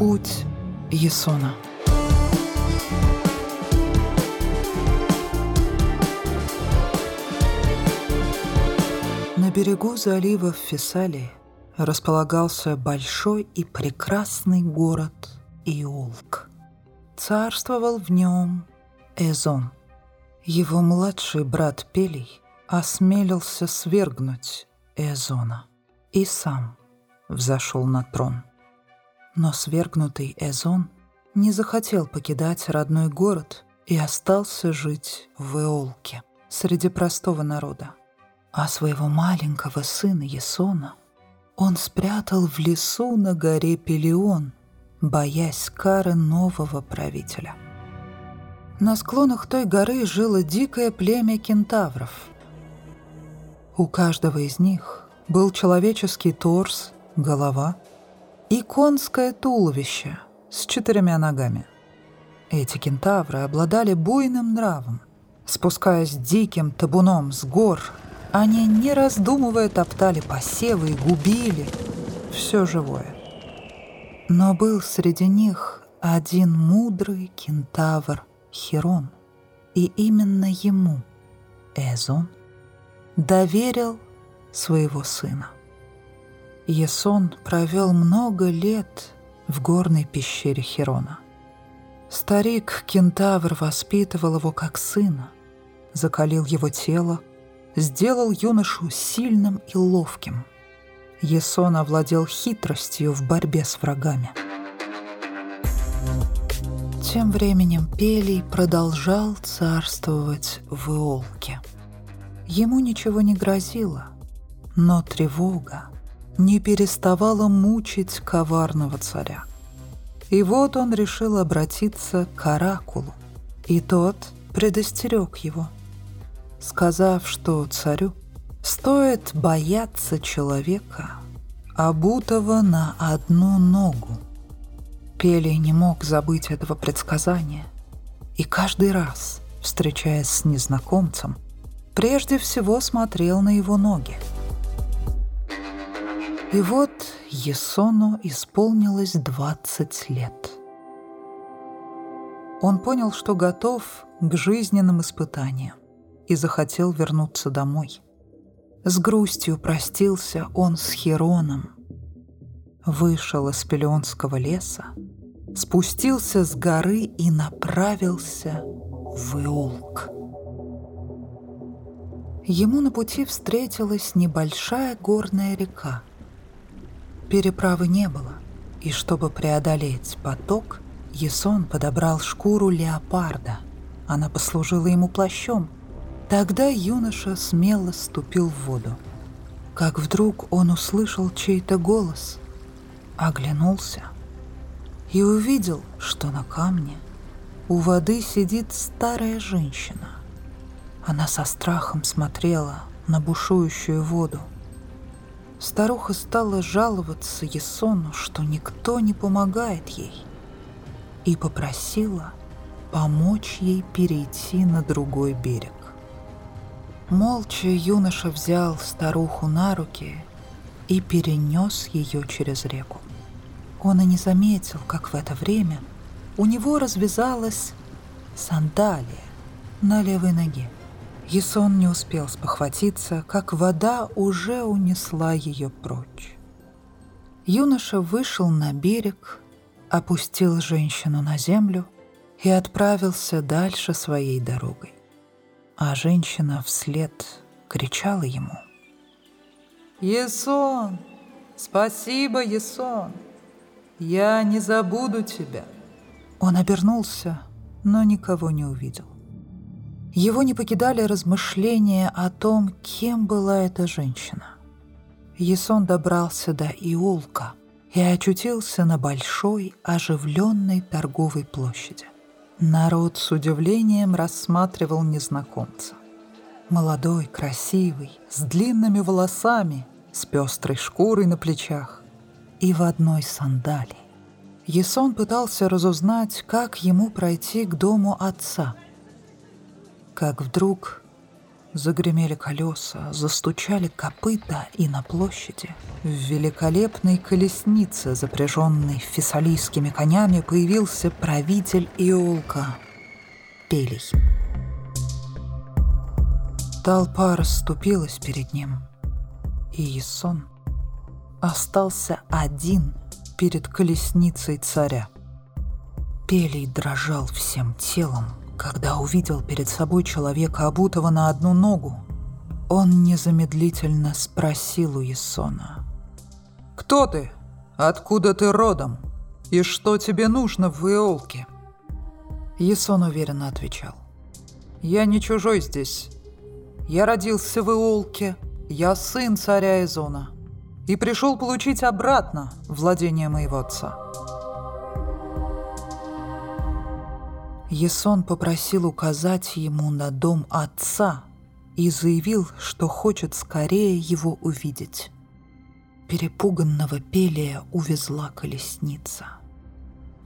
Путь Есона. На берегу залива в Фессалии располагался большой и прекрасный город Иолк. Царствовал в нем Эзон. Его младший брат Пелий осмелился свергнуть Эзона и сам взошел на трон. Но свергнутый Эзон не захотел покидать родной город и остался жить в Эолке среди простого народа. А своего маленького сына Есона он спрятал в лесу на горе Пелион, боясь кары нового правителя. На склонах той горы жило дикое племя кентавров. У каждого из них был человеческий торс, голова и конское туловище с четырьмя ногами. Эти кентавры обладали буйным нравом. Спускаясь диким табуном с гор, они, не раздумывая, топтали посевы и губили все живое. Но был среди них один мудрый кентавр Хирон, и именно ему Эзон доверил своего сына. Есон провел много лет в горной пещере Хирона. Старик-кентавр воспитывал его как сына, закалил его тело, сделал юношу сильным и ловким. Есон овладел хитростью в борьбе с врагами. Тем временем Пелий продолжал царствовать в Иолке. Ему ничего не грозило, но тревога не переставала мучить коварного царя. И вот он решил обратиться к Оракулу, и тот предостерег его – сказав, что царю стоит бояться человека, обутого на одну ногу. Пелий не мог забыть этого предсказания, и каждый раз, встречаясь с незнакомцем, прежде всего смотрел на его ноги. И вот Есону исполнилось 20 лет. Он понял, что готов к жизненным испытаниям и захотел вернуться домой. С грустью простился он с Хероном. Вышел из Пелеонского леса, спустился с горы и направился в Иолк. Ему на пути встретилась небольшая горная река. Переправы не было, и чтобы преодолеть поток, Есон подобрал шкуру леопарда. Она послужила ему плащом — Тогда юноша смело ступил в воду. Как вдруг он услышал чей-то голос, оглянулся и увидел, что на камне у воды сидит старая женщина. Она со страхом смотрела на бушующую воду. Старуха стала жаловаться Есону, что никто не помогает ей, и попросила помочь ей перейти на другой берег. Молча юноша взял старуху на руки и перенес ее через реку. Он и не заметил, как в это время у него развязалась сандалия на левой ноге. Есон не успел спохватиться, как вода уже унесла ее прочь. Юноша вышел на берег, опустил женщину на землю и отправился дальше своей дорогой а женщина вслед кричала ему. «Есон! Спасибо, Есон! Я не забуду тебя!» Он обернулся, но никого не увидел. Его не покидали размышления о том, кем была эта женщина. Есон добрался до Иулка и очутился на большой оживленной торговой площади. Народ с удивлением рассматривал незнакомца. Молодой, красивый, с длинными волосами, с пестрой шкурой на плечах и в одной сандалии. Есон пытался разузнать, как ему пройти к дому отца. Как вдруг Загремели колеса, застучали копыта, и на площади в великолепной колеснице, запряженной фессалийскими конями, появился правитель Иолка Пелей. Толпа расступилась перед ним, и Исон остался один перед колесницей царя. Пелей дрожал всем телом, когда увидел перед собой человека, обутого на одну ногу, он незамедлительно спросил у Исона. «Кто ты? Откуда ты родом? И что тебе нужно в Иолке?» Исон уверенно отвечал. «Я не чужой здесь. Я родился в Иолке. Я сын царя Изона. И пришел получить обратно владение моего отца». Есон попросил указать ему на дом отца и заявил, что хочет скорее его увидеть. Перепуганного Пелия увезла колесница.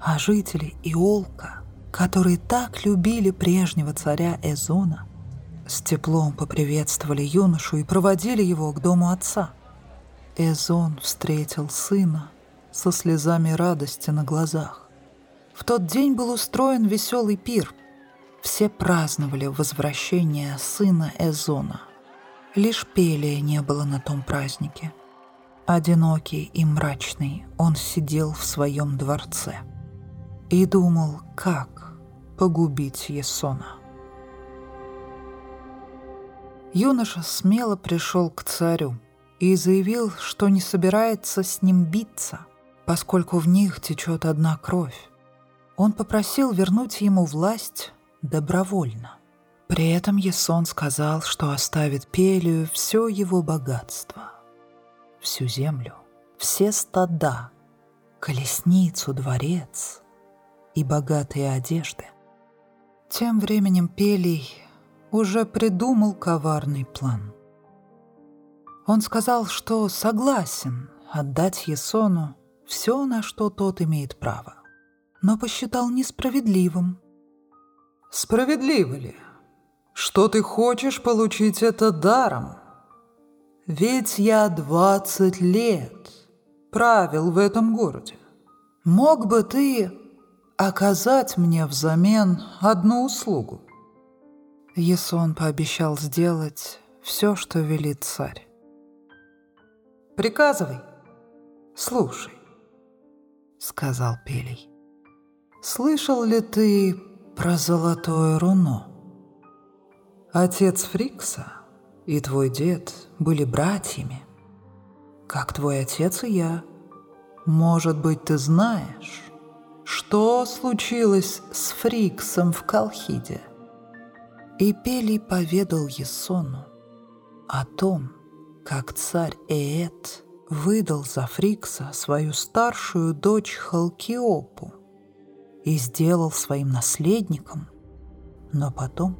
А жители Иолка, которые так любили прежнего царя Эзона, с теплом поприветствовали юношу и проводили его к дому отца. Эзон встретил сына со слезами радости на глазах. В тот день был устроен веселый пир. Все праздновали возвращение сына Эзона. Лишь Пелия не было на том празднике. Одинокий и мрачный он сидел в своем дворце и думал, как погубить Есона. Юноша смело пришел к царю и заявил, что не собирается с ним биться, поскольку в них течет одна кровь. Он попросил вернуть ему власть добровольно. При этом Есон сказал, что оставит Пелию все его богатство, всю землю, все стада, колесницу, дворец и богатые одежды. Тем временем Пелий уже придумал коварный план. Он сказал, что согласен отдать Есону все, на что тот имеет право но посчитал несправедливым. «Справедливо ли? Что ты хочешь получить это даром? Ведь я двадцать лет правил в этом городе. Мог бы ты оказать мне взамен одну услугу?» Есон пообещал сделать все, что велит царь. «Приказывай, слушай», — сказал Пелей. Слышал ли ты про золотое руно? Отец Фрикса и твой дед были братьями, как твой отец и я. Может быть, ты знаешь, что случилось с Фриксом в Колхиде? И Пелий поведал Есону о том, как царь Эет выдал за Фрикса свою старшую дочь Халкиопу, и сделал своим наследником. Но потом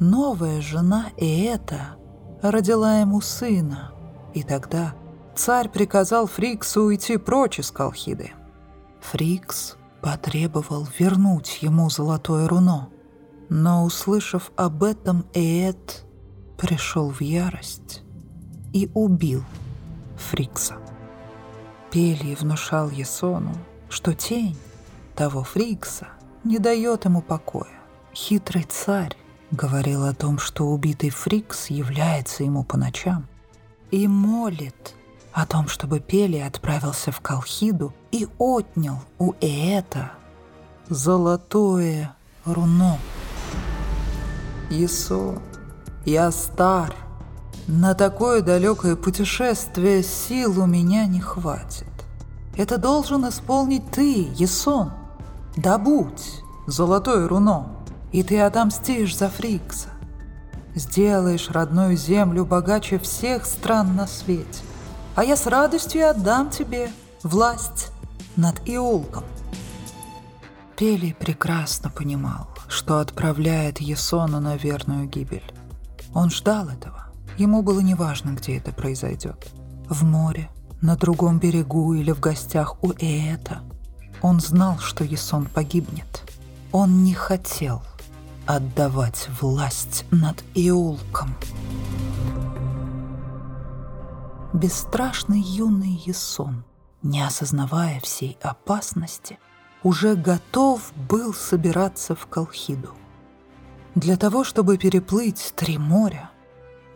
новая жена и это родила ему сына, и тогда царь приказал Фриксу уйти прочь из Колхиды. Фрикс потребовал вернуть ему золотое руно, но, услышав об этом, Эд пришел в ярость и убил Фрикса. Пелий внушал Есону, что тень того Фрикса не дает ему покоя. Хитрый царь говорил о том, что убитый Фрикс является ему по ночам и молит о том, чтобы Пели отправился в Колхиду и отнял у Ээта золотое руно. Исо, я стар. На такое далекое путешествие сил у меня не хватит. Это должен исполнить ты, Есон. Добудь золотое руно, и ты отомстишь за Фрикса. Сделаешь родную землю богаче всех стран на свете. А я с радостью отдам тебе власть над Иолком. Пелий прекрасно понимал, что отправляет Есона на верную гибель. Он ждал этого. Ему было неважно, где это произойдет. В море, на другом берегу или в гостях у Ээта – он знал, что Есон погибнет. Он не хотел отдавать власть над Иулком. Бесстрашный юный Есон, не осознавая всей опасности, уже готов был собираться в Колхиду. Для того, чтобы переплыть три моря,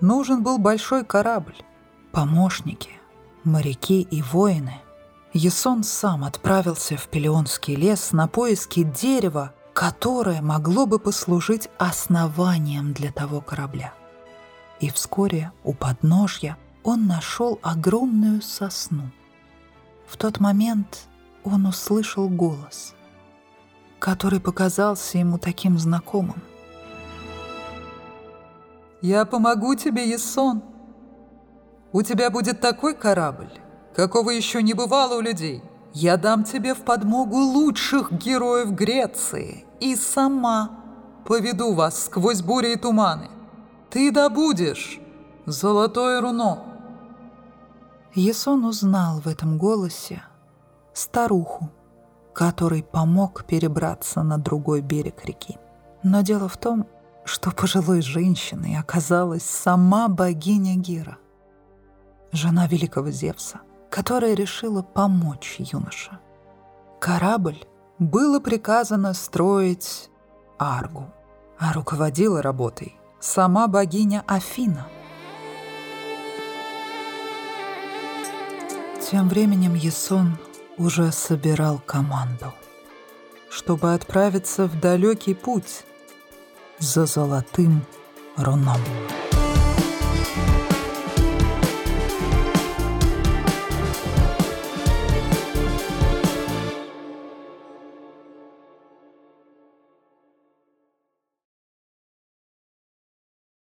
нужен был большой корабль, помощники, моряки и воины. Есон сам отправился в Пелеонский лес на поиски дерева, которое могло бы послужить основанием для того корабля. И вскоре у подножья он нашел огромную сосну. В тот момент он услышал голос, который показался ему таким знакомым. «Я помогу тебе, Есон. У тебя будет такой корабль, какого еще не бывало у людей. Я дам тебе в подмогу лучших героев Греции и сама поведу вас сквозь бури и туманы. Ты добудешь золотое руно». Есон узнал в этом голосе старуху, который помог перебраться на другой берег реки. Но дело в том, что пожилой женщиной оказалась сама богиня Гера, жена великого Зевса, которая решила помочь юноше. Корабль было приказано строить Аргу, а руководила работой сама богиня Афина – Тем временем Ясон уже собирал команду, чтобы отправиться в далекий путь за золотым руном.